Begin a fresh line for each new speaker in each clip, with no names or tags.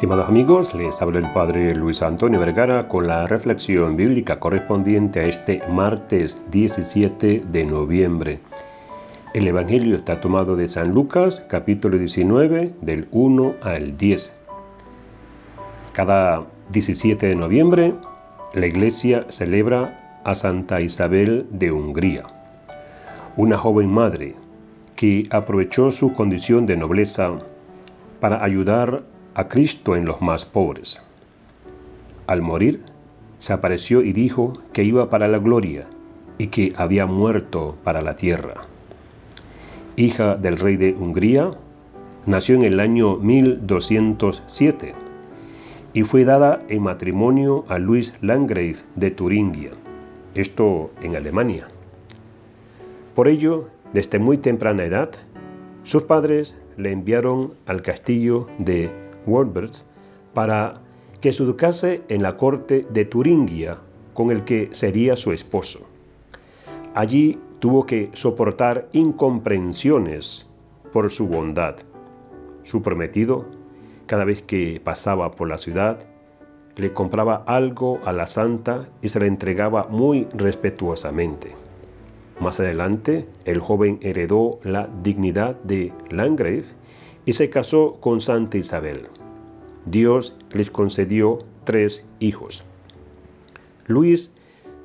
Estimados amigos, les habla el Padre Luis Antonio Vergara con la reflexión bíblica correspondiente a este martes 17 de noviembre. El Evangelio está tomado de San Lucas, capítulo 19, del 1 al 10. Cada 17 de noviembre, la Iglesia celebra a Santa Isabel de Hungría, una joven madre que aprovechó su condición de nobleza para ayudar a Cristo en los más pobres. Al morir, se apareció y dijo que iba para la gloria y que había muerto para la tierra. Hija del rey de Hungría, nació en el año 1207 y fue dada en matrimonio a Luis Landgrave de Turingia, esto en Alemania. Por ello, desde muy temprana edad, sus padres le enviaron al castillo de Wormbert para que se educase en la corte de Turingia, con el que sería su esposo. Allí tuvo que soportar incomprensiones por su bondad. Su prometido, cada vez que pasaba por la ciudad, le compraba algo a la santa y se la entregaba muy respetuosamente. Más adelante, el joven heredó la dignidad de Landgrave y se casó con Santa Isabel. Dios les concedió tres hijos. Luis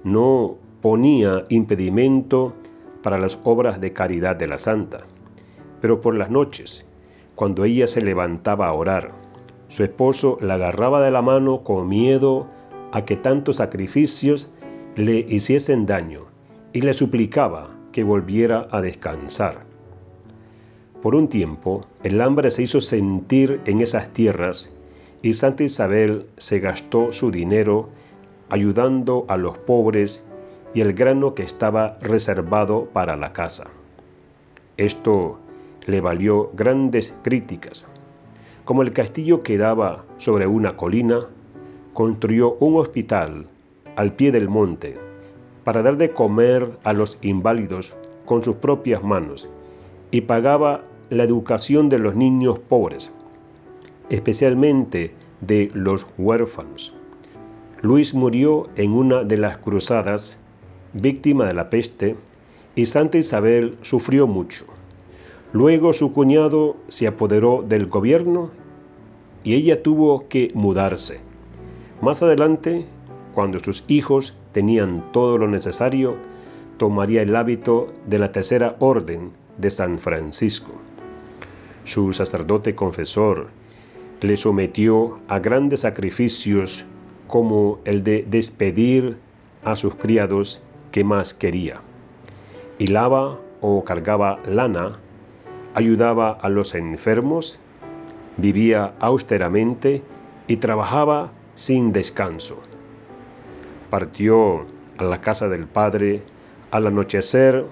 no ponía impedimento para las obras de caridad de la santa, pero por las noches, cuando ella se levantaba a orar, su esposo la agarraba de la mano con miedo a que tantos sacrificios le hiciesen daño y le suplicaba que volviera a descansar. Por un tiempo, el hambre se hizo sentir en esas tierras y Santa Isabel se gastó su dinero ayudando a los pobres y el grano que estaba reservado para la casa. Esto le valió grandes críticas. Como el castillo quedaba sobre una colina, construyó un hospital al pie del monte para dar de comer a los inválidos con sus propias manos y pagaba la educación de los niños pobres, especialmente de los huérfanos. Luis murió en una de las cruzadas, víctima de la peste, y Santa Isabel sufrió mucho. Luego su cuñado se apoderó del gobierno y ella tuvo que mudarse. Más adelante, cuando sus hijos tenían todo lo necesario, tomaría el hábito de la tercera orden de San Francisco su sacerdote confesor, le sometió a grandes sacrificios como el de despedir a sus criados que más quería. Hilaba o cargaba lana, ayudaba a los enfermos, vivía austeramente y trabajaba sin descanso. Partió a la casa del Padre al anochecer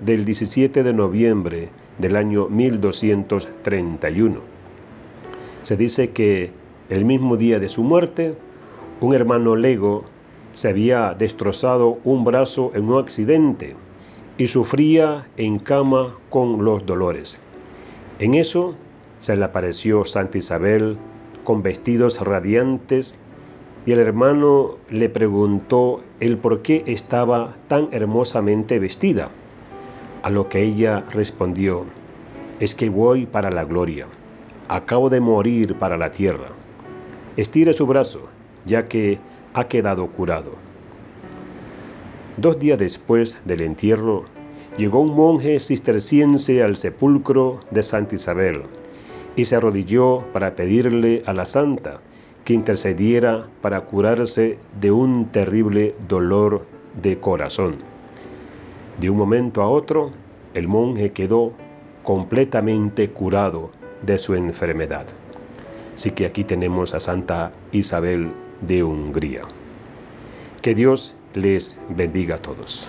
del 17 de noviembre del año 1231. Se dice que el mismo día de su muerte, un hermano lego se había destrozado un brazo en un accidente y sufría en cama con los dolores. En eso se le apareció Santa Isabel con vestidos radiantes y el hermano le preguntó el por qué estaba tan hermosamente vestida. A lo que ella respondió, es que voy para la gloria, acabo de morir para la tierra. Estire su brazo, ya que ha quedado curado. Dos días después del entierro, llegó un monje cisterciense al sepulcro de Santa Isabel y se arrodilló para pedirle a la santa que intercediera para curarse de un terrible dolor de corazón. De un momento a otro, el monje quedó completamente curado de su enfermedad. Así que aquí tenemos a Santa Isabel de Hungría. Que Dios les bendiga a todos.